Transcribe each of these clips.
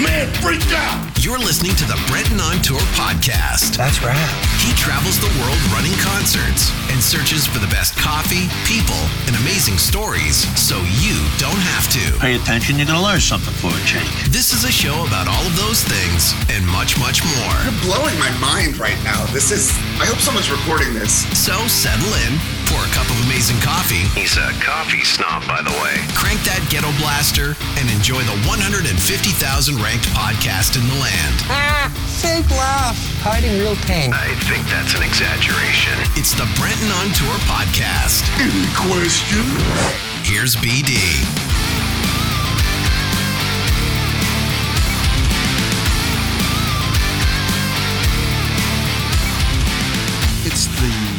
Man, freak out! You're listening to the Brenton on Tour podcast. That's right. He travels the world running concerts and searches for the best coffee, people, and amazing stories so you don't have to. Pay attention, you're going to learn something for a change. This is a show about all of those things and much, much more. You're blowing my mind right now. This is. I hope someone's recording this. So settle in, pour a cup of amazing coffee. He's a coffee snob, by the way. Crank that ghetto blaster and enjoy the 150,000 ranked podcast in the land. Ah, fake laugh, hiding real pain. I think that's an exaggeration. It's the Brenton on Tour podcast. Any question? Here's BD. It's the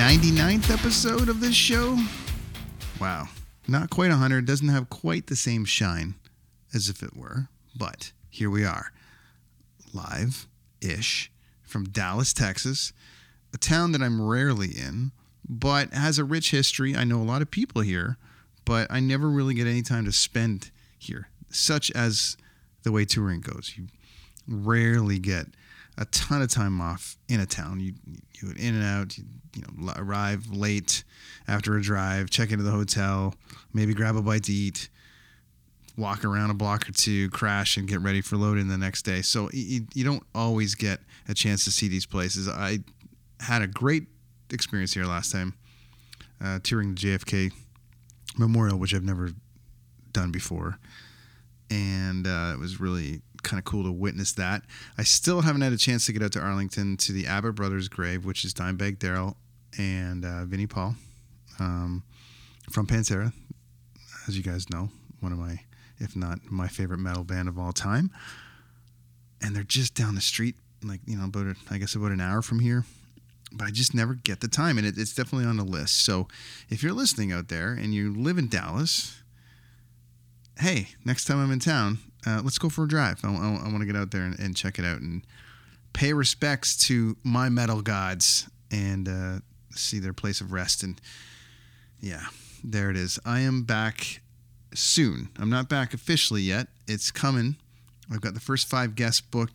99th episode of this show. Wow. Not quite 100. Doesn't have quite the same shine as if it were. But here we are. Live ish from Dallas, Texas. A town that I'm rarely in, but has a rich history. I know a lot of people here, but I never really get any time to spend here, such as the way touring goes. You rarely get a ton of time off in a town. You you in and out. You, know, arrive late after a drive, check into the hotel, maybe grab a bite to eat, walk around a block or two, crash, and get ready for loading the next day. So you, you don't always get a chance to see these places. I had a great experience here last time, uh, touring the JFK Memorial, which I've never done before, and uh, it was really kind of cool to witness that. I still haven't had a chance to get out to Arlington to the Abbott brothers' grave, which is Dimebag Darrell and uh, Vinnie Paul um, from Pantera, as you guys know, one of my, if not my favorite metal band of all time. And they're just down the street, like you know, about I guess about an hour from here. But I just never get the time, and it, it's definitely on the list. So, if you're listening out there and you live in Dallas, hey, next time I'm in town, uh, let's go for a drive. I, I, I want to get out there and, and, check it out and pay respects to my metal gods and uh, see their place of rest. And yeah, there it is. I am back soon. I'm not back officially yet. It's coming. I've got the first five guests booked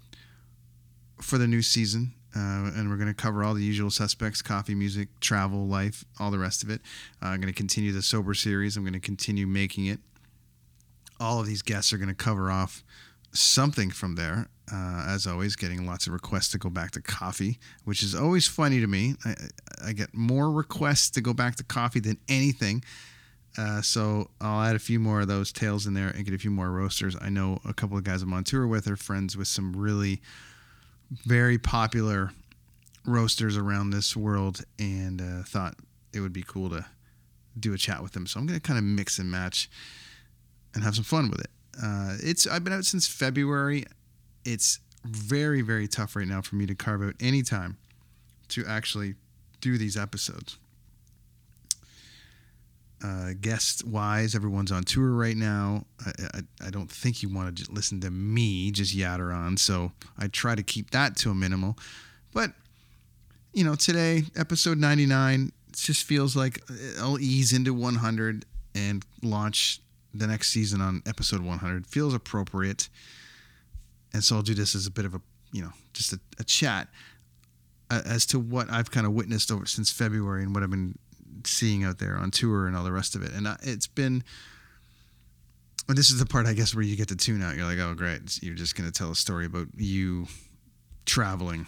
for the new season. Uh, and we're going to cover all the usual suspects coffee, music, travel, life, all the rest of it. Uh, I'm going to continue the sober series. I'm going to continue making it all of these guests are going to cover off something from there. Uh, as always, getting lots of requests to go back to coffee, which is always funny to me. I, I get more requests to go back to coffee than anything. Uh, so I'll add a few more of those tails in there and get a few more roasters. I know a couple of guys I'm on tour with are friends with some really very popular roasters around this world and uh, thought it would be cool to do a chat with them. So I'm going to kind of mix and match and have some fun with it. Uh, it's I've been out since February. It's very very tough right now for me to carve out any time to actually do these episodes. Uh, guest wise, everyone's on tour right now. I, I, I don't think you want to listen to me just yatter on, so I try to keep that to a minimal. But you know, today episode 99 it just feels like I'll ease into 100 and launch the next season on episode 100 feels appropriate. And so I'll do this as a bit of a, you know, just a, a chat uh, as to what I've kind of witnessed over since February and what I've been seeing out there on tour and all the rest of it. And uh, it's been, and this is the part I guess where you get to tune out. You're like, oh, great. You're just going to tell a story about you traveling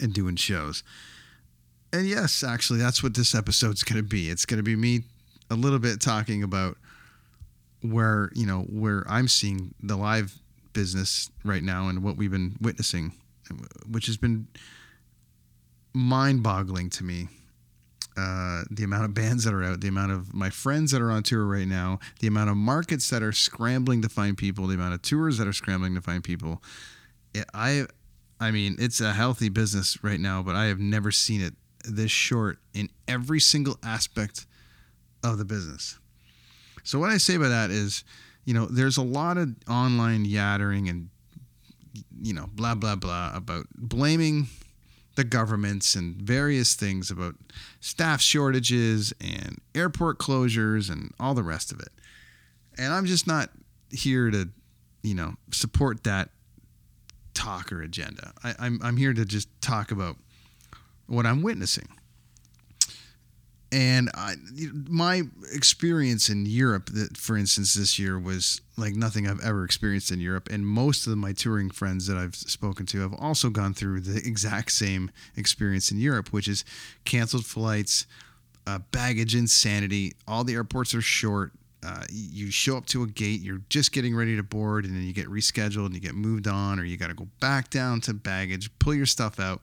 and doing shows. And yes, actually, that's what this episode's going to be. It's going to be me a little bit talking about where you know where I'm seeing the live business right now and what we've been witnessing, which has been mind-boggling to me. Uh, the amount of bands that are out, the amount of my friends that are on tour right now, the amount of markets that are scrambling to find people, the amount of tours that are scrambling to find people. It, I, I mean, it's a healthy business right now, but I have never seen it this short in every single aspect of the business. So what I say by that is, you know, there's a lot of online yattering and you know, blah blah blah about blaming the governments and various things about staff shortages and airport closures and all the rest of it. And I'm just not here to you know, support that talk or agenda. I, I'm I'm here to just talk about what I'm witnessing. And I, my experience in Europe, that for instance, this year was like nothing I've ever experienced in Europe. And most of my touring friends that I've spoken to have also gone through the exact same experience in Europe, which is canceled flights, uh, baggage insanity. All the airports are short. Uh, you show up to a gate, you're just getting ready to board, and then you get rescheduled and you get moved on, or you got to go back down to baggage, pull your stuff out.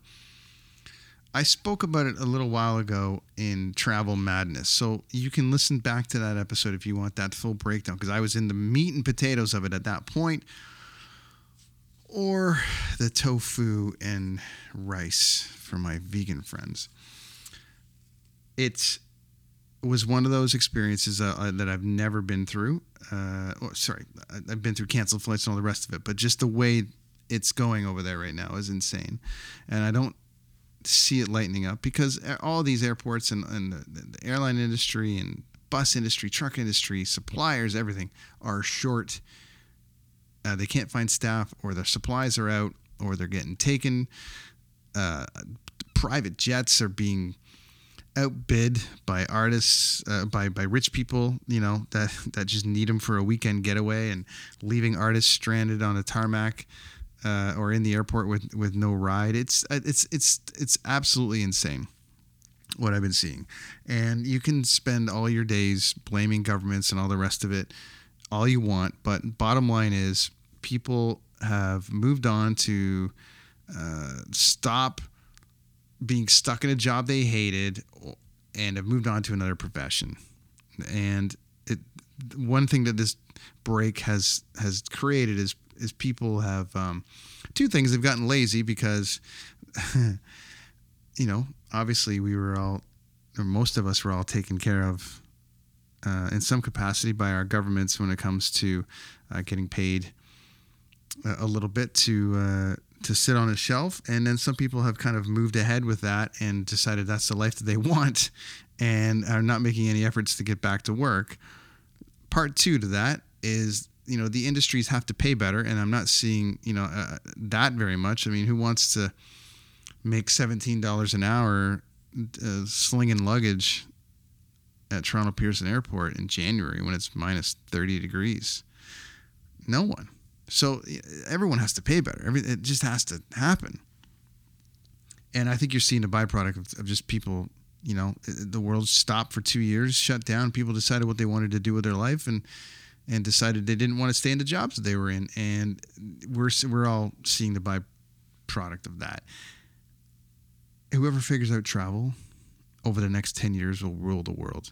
I spoke about it a little while ago in Travel Madness. So you can listen back to that episode if you want that full breakdown, because I was in the meat and potatoes of it at that point, or the tofu and rice for my vegan friends. It's was one of those experiences uh, uh, that I've never been through. Uh, oh, sorry, I've been through canceled flights and all the rest of it, but just the way it's going over there right now is insane. And I don't see it lightening up because all these airports and, and the, the airline industry and bus industry, truck industry, suppliers, everything are short. Uh, they can't find staff, or their supplies are out, or they're getting taken. Uh, private jets are being outbid by artists, uh, by by rich people, you know that that just need them for a weekend getaway, and leaving artists stranded on a tarmac uh, or in the airport with with no ride. It's uh, it's it's it's absolutely insane what I've been seeing, and you can spend all your days blaming governments and all the rest of it, all you want. But bottom line is, people have moved on to uh, stop being stuck in a job they hated and have moved on to another profession. And it, one thing that this break has has created is is people have um, two things. They've gotten lazy because, you know, obviously we were all, or most of us were all taken care of uh, in some capacity by our governments when it comes to uh, getting paid a, little bit to uh, to sit on a shelf. And then some people have kind of moved ahead with that and decided that's the life that they want and are not making any efforts to get back to work. Part two to that is you know the industries have to pay better, and I'm not seeing you know uh, that very much. I mean, who wants to make seventeen dollars an hour uh, slinging luggage at Toronto Pearson Airport in January when it's minus thirty degrees? No one. So everyone has to pay better. Every, it just has to happen. And I think you're seeing a byproduct of, of just people you know the world stopped for two years shut down people decided what they wanted to do with their life and and decided they didn't want to stay in the jobs they were in. And we're we're all seeing the byproduct of that. Whoever figures out travel over the next 10 years will rule the world.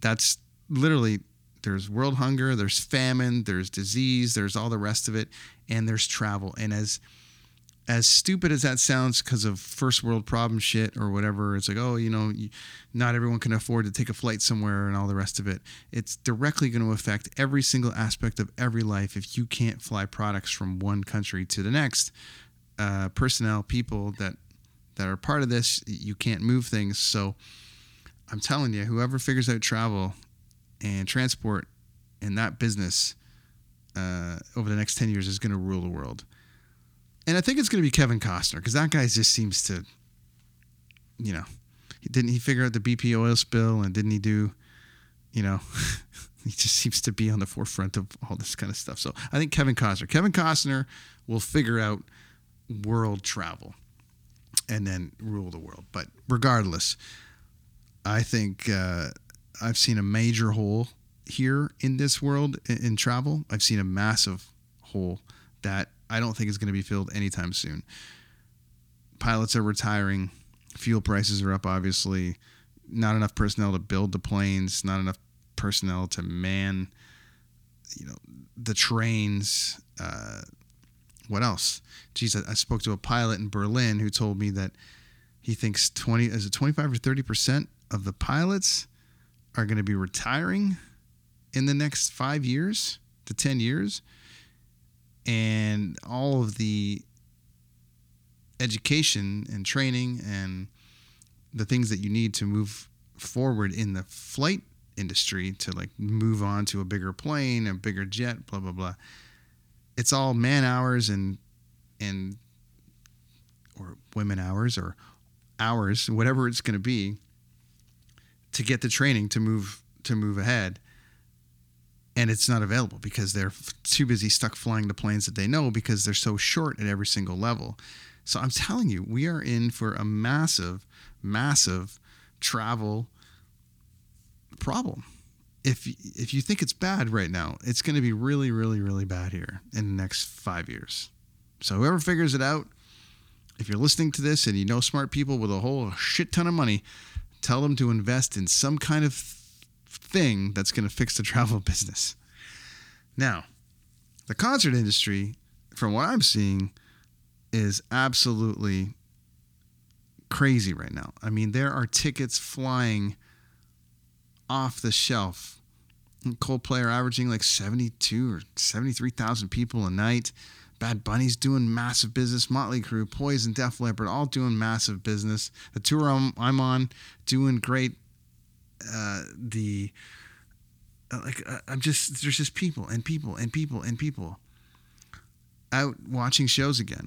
That's literally there's world hunger, there's famine, there's disease, there's all the rest of it, and there's travel. And as as stupid as that sounds because of first world problem shit or whatever it's like oh you know not everyone can afford to take a flight somewhere and all the rest of it. It's directly going to affect every single aspect of every life if you can't fly products from one country to the next. Uh, personnel people that that are part of this you can't move things. So i'm telling you whoever figures out travel and transport and that business uh, over the next 10 years is going to rule the world and I think it's going to be Kevin Costner because that guy just seems to, you know, didn't he figure out the BP oil spill and didn't he do, you know, he just seems to be on the forefront of all this kind of stuff. So I think Kevin Costner, Kevin Costner will figure out world travel and then rule the world. But regardless, I think uh, I've seen a major hole here in this world in, in travel. I've seen a massive hole that I don't think is going to be filled anytime soon. Pilots are retiring. Fuel prices are up, obviously. Not enough personnel to build the planes. Not enough personnel to man, you know, the trains. Uh, what else? Geez, I, I spoke to a pilot in Berlin who told me that he thinks 20 is it 25 or 30 percent of the pilots are going to be retiring in the next five years to 10 years and all of the education and training and the things that you need to move forward in the flight industry to like move on to a bigger plane, a bigger jet, blah blah blah. it's all man hours and and or women hours or hours, whatever it's going to be, to get the training to move to move ahead. And it's not available because they're too busy stuck flying the planes that they know because they're so short at every single level. So I'm telling you, we are in for a massive, massive travel problem. If if you think it's bad right now, it's going to be really, really, really bad here in the next five years. So whoever figures it out, if you're listening to this and you know smart people with a whole shit ton of money, tell them to invest in some kind of thing that's going to fix the travel business. Now, the concert industry, from what I'm seeing, is absolutely crazy right now. I mean, there are tickets flying off the shelf. Coldplay are averaging like 72 or 73,000 people a night. Bad Bunny's doing massive business. Motley Crue, Poison, Def Leppard, all doing massive business. The tour I'm, I'm on, doing great. Uh, the uh, like, uh, I'm just there's just people and people and people and people out watching shows again.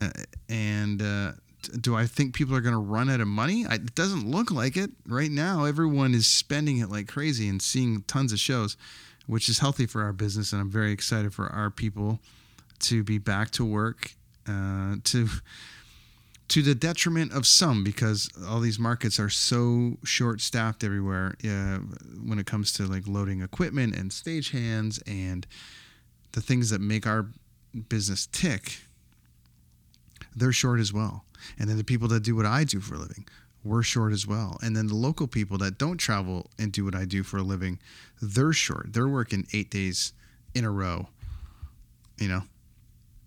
Uh, and uh, do I think people are going to run out of money? I, it doesn't look like it right now. Everyone is spending it like crazy and seeing tons of shows, which is healthy for our business. And I'm very excited for our people to be back to work. Uh, to to the detriment of some because all these markets are so short staffed everywhere uh, when it comes to like loading equipment and stagehands and the things that make our business tick they're short as well. And then the people that do what i do for a living we're short as well. And then the local people that don't travel and do what i do for a living they're short. They're working eight days in a row you know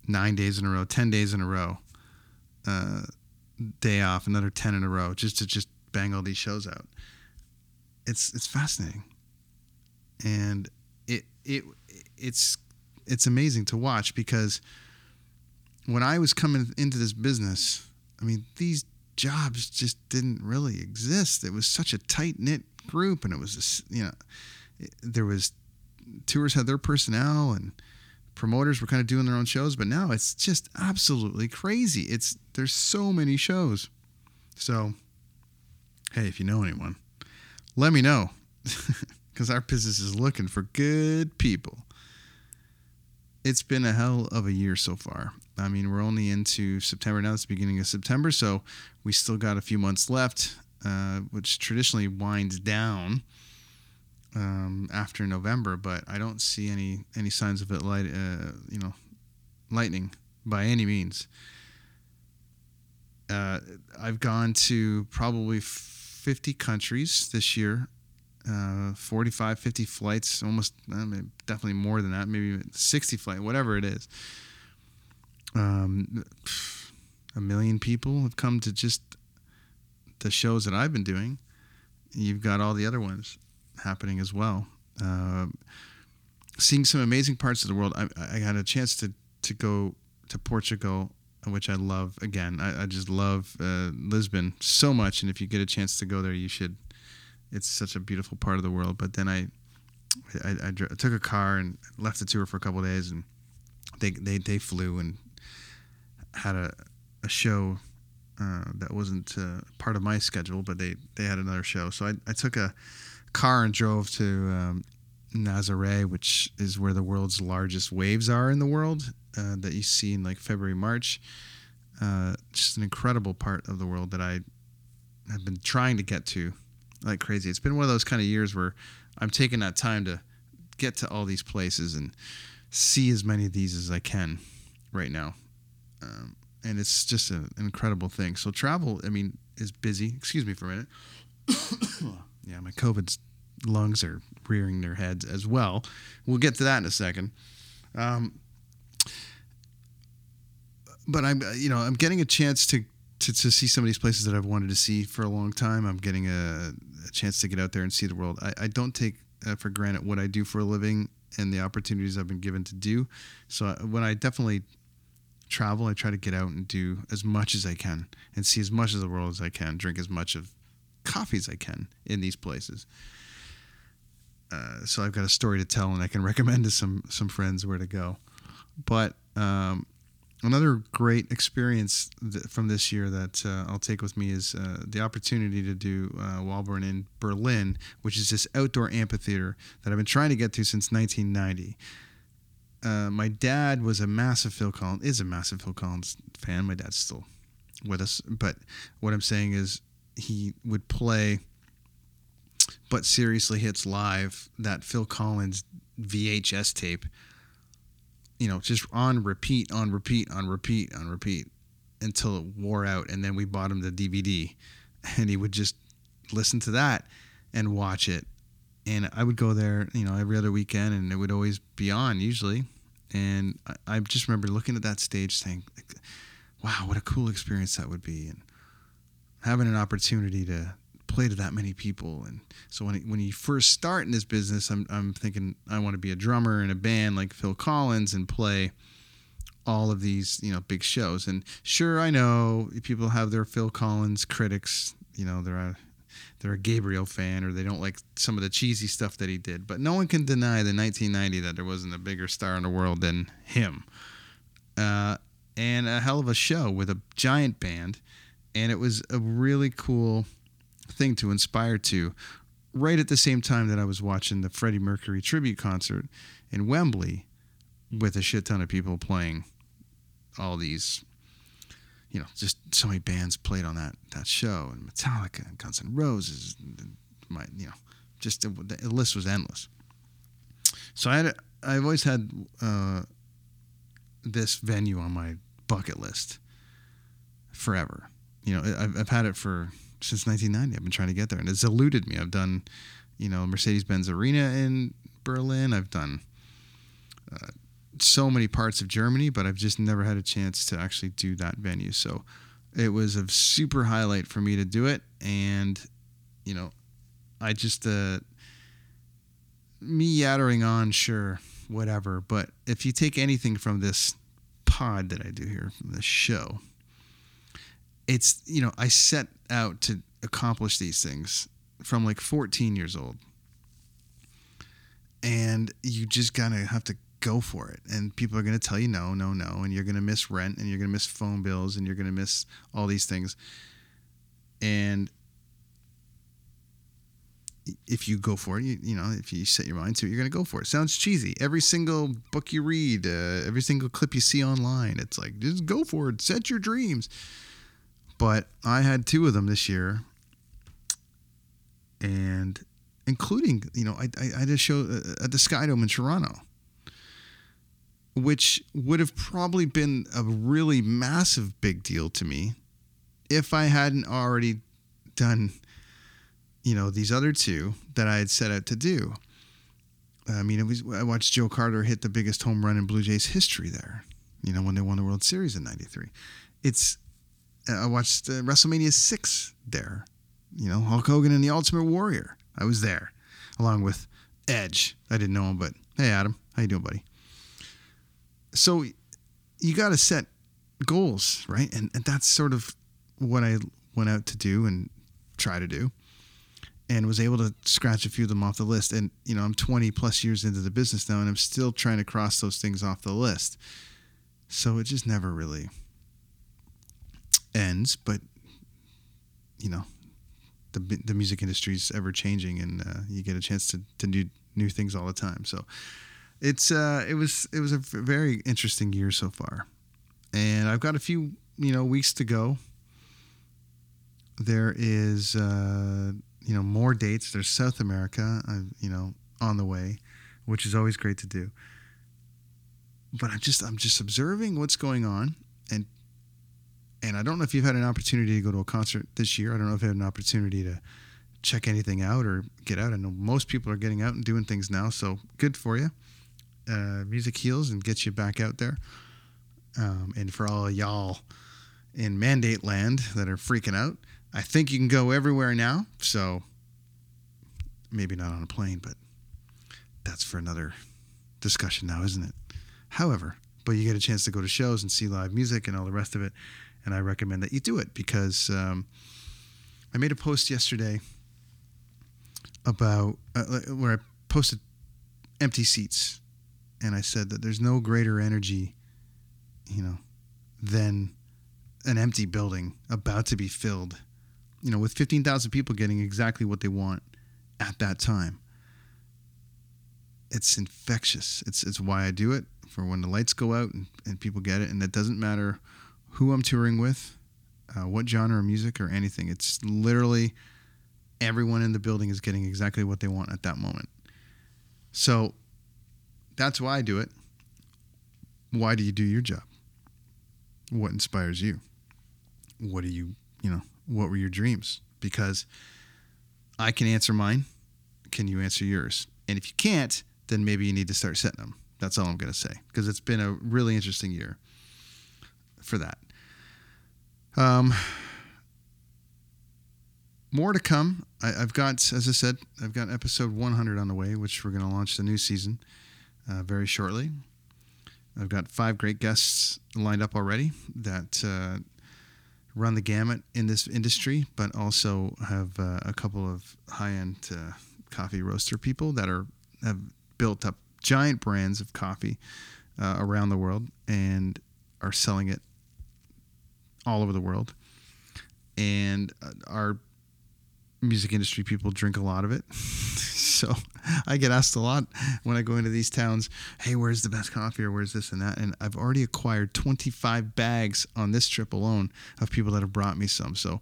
nine days in a row ten days in a row uh, day off, another ten in a row, just to just bang all these shows out. It's it's fascinating, and it it it's it's amazing to watch because when I was coming into this business, I mean these jobs just didn't really exist. It was such a tight knit group, and it was this, you know, there was tours had their personnel and promoters were kind of doing their own shows, but now it's just absolutely crazy. It's there's so many shows. So, hey, if you know anyone, let me know because our business is looking for good people. It's been a hell of a year so far. I mean, we're only into September now. It's the beginning of September, so we still got a few months left, uh, which traditionally winds down um, after November, but I don't see any any signs of it light, uh, you know, lightning by any means. Uh, I've gone to probably 50 countries this year, uh, 45, 50 flights, almost I mean, definitely more than that, maybe 60 flight, whatever it is. Um, a million people have come to just the shows that I've been doing. You've got all the other ones happening as well. Uh, seeing some amazing parts of the world. I, I, had a chance to, to go to Portugal, which I love. Again, I, I just love uh, Lisbon so much. And if you get a chance to go there, you should. It's such a beautiful part of the world. But then I, I, I, I took a car and left the tour for a couple days, and they, they, they flew and had a, a show uh, that wasn't uh, part of my schedule, but they, they had another show. So I, I took a car and drove to um, Nazaré, which is where the world's largest waves are in the world uh, that you see in like February, March. Uh, just an incredible part of the world that I have been trying to get to like crazy. It's been one of those kind of years where I'm taking that time to get to all these places and see as many of these as I can right now. Um, and it's just an incredible thing. So travel, I mean, is busy. Excuse me for a minute. yeah, my COVID lungs are rearing their heads as well. We'll get to that in a second. Um, but I'm, you know, I'm getting a chance to, to, to see some of these places that I've wanted to see for a long time. I'm getting a, a chance to get out there and see the world. I, I don't take uh, for granted what I do for a living and the opportunities I've been given to do. So uh, when I definitely travel, I try to get out and do as much as I can and see as much of the world as I can, drink as much of coffee as I can in these places. Uh, so I've got a story to tell, and I can recommend to some some friends where to go. But um, another great experience th- from this year that uh, I'll take with me is uh, the opportunity to do uh, Waldbühne in Berlin, which is this outdoor amphitheater that I've been trying to get to since 1990. Uh, my dad was a massive Phil Collins, is a massive Phil Collins fan. My dad's still with us, but what I'm saying is he would play, but seriously hits live that Phil Collins VHS tape you know, just on repeat, on repeat, on repeat, on repeat until it wore out. And then we bought him the DVD and he would just listen to that and watch it. And I would go there, you know, every other weekend and it would always be on usually. And I, I just remember looking at that stage saying, wow, what a cool experience that would be. And having an opportunity to play to that many people. And so when when you first start in this business, I'm I'm thinking I want to be a drummer in a band like Phil Collins and play all of these you know big shows. And sure, I know people have their Phil Collins critics. You know, they're a they're a Gabriel fan or they don't like some of the cheesy stuff that he did. But no one can deny the 1990 that there wasn't a bigger star in the world than him. Uh, and a hell of a show with a giant band. And it was a really cool thing to inspire to right at the same time that I was watching the Freddie Mercury tribute concert in Wembley with a shit ton of people playing all these you know just so many bands played on that that show and Metallica and Guns N' Roses and my you know just the, list was endless. So I had I've always had uh, this venue on my bucket list forever. You know I've, I've had it for since 1990. I've been trying to get there, and it's eluded me. I've done, you know, Mercedes Benz Arena in Berlin. I've done uh, so many parts of Germany, but I've just never had a chance to actually do that venue. So it was a super highlight for me to do it, and you know, I just uh, me yattering on, sure, whatever. But if you take anything from this pod that I do here, from this show, it's you know I set out to accomplish these things from like 14 years old, and you just gotta have to go for it. And people are gonna tell you no, no, no, and you're gonna miss rent, and you're gonna miss phone bills, and you're gonna miss all these things. And if you go for it, you, you know, if you set your mind to it, you're going to go for it. Sounds cheesy. Every single book you read, uh, every single clip you see online, it's like, just go for it. Set your dreams. But I had two of them this year, and including you know I I, I did a show uh, at the Sky Dome in Toronto, which would have probably been a really massive big deal to me if I hadn't already done you know these other two that I had set out to do. I mean, it was I watched Joe Carter hit the biggest home run in Blue Jays history there. You know when they won the World Series in '93. It's I watched uh, WrestleMania six there. You know, Hulk Hogan and the Ultimate Warrior. I was there, along with Edge. I didn't know him, but hey, Adam, how you doing, buddy? So you got to set goals, right? And and that's sort of what I went out to do and try to do, and was able to scratch a few of them off the list. And you know, I'm 20 plus years into the business now, and I'm still trying to cross those things off the list. So it just never really ends, but you know, the the music industry is ever changing, and uh, you get a chance to to do new things all the time. So it's uh, it was it was a very interesting year so far, and I've got a few you know weeks to go. There is uh, you know more dates. There's South America, uh, you know, on the way, which is always great to do. But I'm just I'm just observing what's going on and I don't know if you've had an opportunity to go to a concert this year. I don't know if you had an opportunity to check anything out or get out. I know most people are getting out and doing things now, so good for you. Uh, music heals and gets you back out there. Um, and for all y'all in mandate land that are freaking out, I think you can go everywhere now. So maybe not on a plane, but that's for another discussion now, isn't it? However, but you get a chance to go to shows and see live music and all the rest of it and I recommend that you do it because um, I made a post yesterday about uh, where I posted empty seats, and I said that there's no greater energy you know, than an empty building about to be filled, you know, with 15,000 people getting exactly what they want at that time. It's infectious. It's, it's why I do it for when the lights go out and, and people get it. And it doesn't matter who I'm touring with, uh, what genre of music or anything. It's literally everyone in the building is getting exactly what they want at that moment. So that's why I do it. Why do you do your job? What inspires you? What do you, you know, what were your dreams? Because I can answer mine. Can you answer yours? And if you can't, then maybe you need to start setting them. That's all I'm going to say because it's been a really interesting year for that. Um, more to come. I, have got, as I said, I've got episode 100 on the way, which we're going to launch the new season uh, very shortly. I've got five great guests lined up already that uh, run the gamut in this industry, but also have uh, a couple of high-end uh, coffee roaster people that are have built up giant brands of coffee uh, around the world and are selling it all over the world. And uh, our music industry people drink a lot of it. so I get asked a lot when I go into these towns, hey, where's the best coffee or where's this and that? And I've already acquired 25 bags on this trip alone of people that have brought me some. So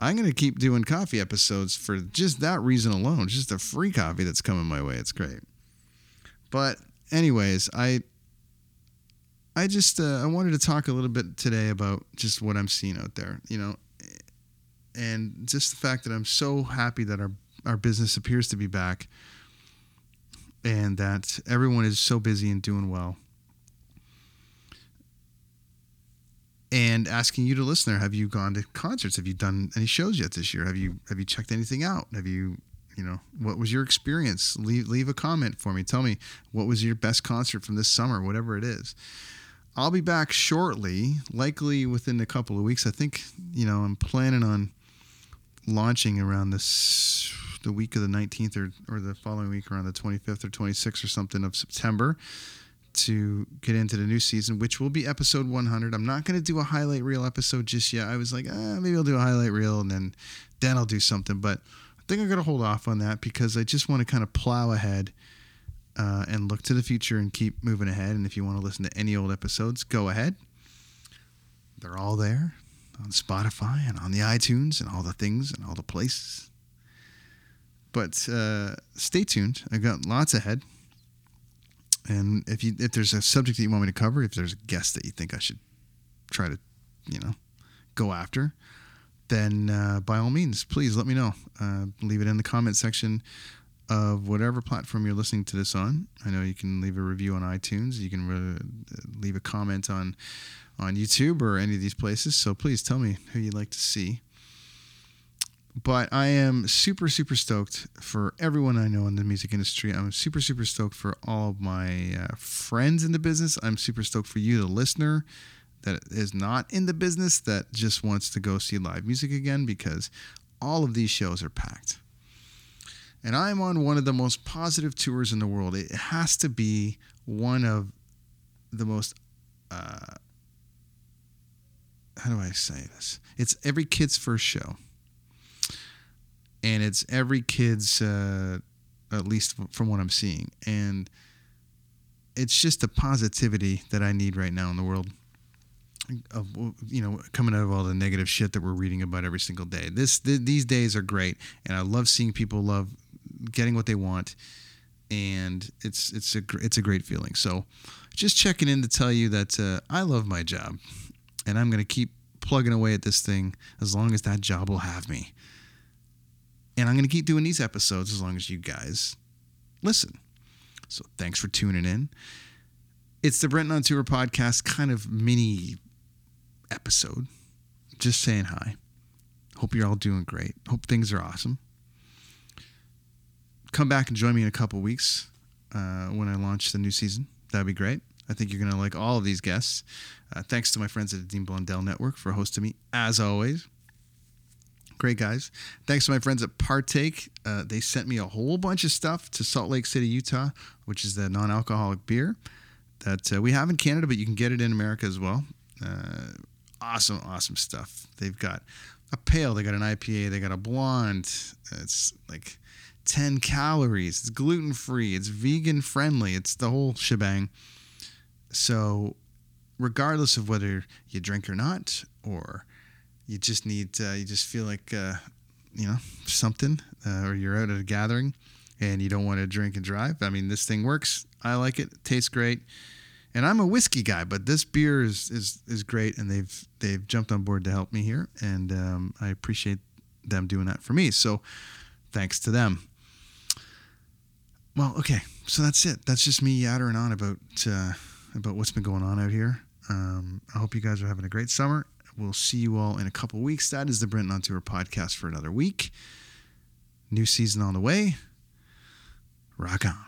I'm going to keep doing coffee episodes for just that reason alone, just the free coffee that's coming my way. It's great. But anyways, I I just uh, I wanted to talk a little bit today about just what I'm seeing out there, you know, and just the fact that I'm so happy that our our business appears to be back, and that everyone is so busy and doing well. And asking you to listen there, have you gone to concerts? Have you done any shows yet this year? Have you have you checked anything out? Have you you know what was your experience leave leave a comment for me tell me what was your best concert from this summer whatever it is i'll be back shortly likely within a couple of weeks i think you know i'm planning on launching around this the week of the 19th or, or the following week around the 25th or 26th or something of september to get into the new season, which will be episode 100. I'm not going to do a highlight reel episode just yet. I was like, ah, maybe I'll do a highlight reel and then then I'll do something. But I think I'm going to hold off on that because I just want to kind of plow ahead uh, and look to the future and keep moving ahead. And if you want to listen to any old episodes, go ahead. They're all there on Spotify and on the iTunes and all the things and all the places. But uh, stay tuned. I've got lots ahead. And if you if there's a subject that you want me to cover, if there's a guest that you think I should try to, you know, go after, then uh, by all means, please let me know. Uh, leave it in the comment section of whatever platform you're listening to this on. I know you can leave a review on iTunes. You can re- leave a comment on on YouTube or any of these places. So please tell me who you'd like to see. But I am super, super stoked for everyone I know in the music industry. I'm super, super stoked for all of my uh, friends in the business. I'm super stoked for you, the listener that is not in the business that just wants to go see live music again because all of these shows are packed. And I'm on one of the most positive tours in the world. It has to be one of the most, uh, how do I say this? It's every kid's first show. And it's every kid's, uh, at least from what I'm seeing. And it's just the positivity that I need right now in the world of you know coming out of all the negative shit that we're reading about every single day. This th- these days are great, and I love seeing people love getting what they want, and it's it's a it's a great feeling. So, just checking in to tell you that uh, I love my job, and I'm gonna keep plugging away at this thing as long as that job will have me. And I'm gonna keep doing these episodes as long as you guys listen. So thanks for tuning in. It's the Brenton on Tour podcast, kind of mini episode. Just saying hi. Hope you're all doing great. Hope things are awesome. Come back and join me in a couple weeks uh, when I launch the new season. That'd be great. I think you're going to like all of these guests. Uh, thanks to my friends at the Dean Blundell Network for hosting me, as always. Great guys. Thanks to my friends at Partake. Uh, they sent me a whole bunch of stuff to Salt Lake City, Utah, which is the non alcoholic beer. that uh, we have in Canada, but you can get it in America as well. Uh, awesome, awesome stuff. They've got a pale, they got an IPA, they got a blonde. It's like 10 calories. It's gluten free. It's vegan friendly. It's the whole shebang. So, regardless of whether you drink or not, or you just need, uh, you just feel like, uh, you know, something, uh, or you're out at a gathering and you don't want to drink and drive. I mean, this thing works. I like it. it tastes great. And I'm a whiskey guy, but this beer is, is, is great, and they've they've jumped on board to help me here, and um, I appreciate them doing that for me. So, thanks to them. Well, okay, so that's it. That's just me yattering on about uh, about what's been going on out here. Um, I hope you guys are having a great summer. We'll see you all in a couple weeks. That is the Brenton on Tour podcast for another week. New season on the way. Rock on.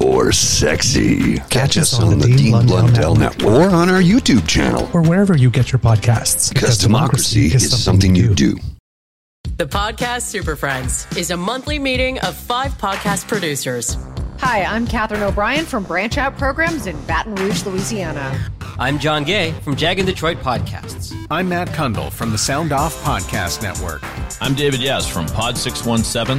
or sexy. Catch, Catch us on, on the Dean, Dean Blundell, Blundell Network. or on our YouTube channel or wherever you get your podcasts. Because, because democracy, democracy, is, something, something you do. do. The Podcast Super Friends is a monthly meeting of five podcast producers. Hi, I'm Katherine O'Brien from Branch Out Programs in Baton Rouge, Louisiana. I'm John Gay from Jag and Detroit Podcasts. I'm Matt Cundill from the Sound Off Podcast Network. I'm David Yas from Pod 617,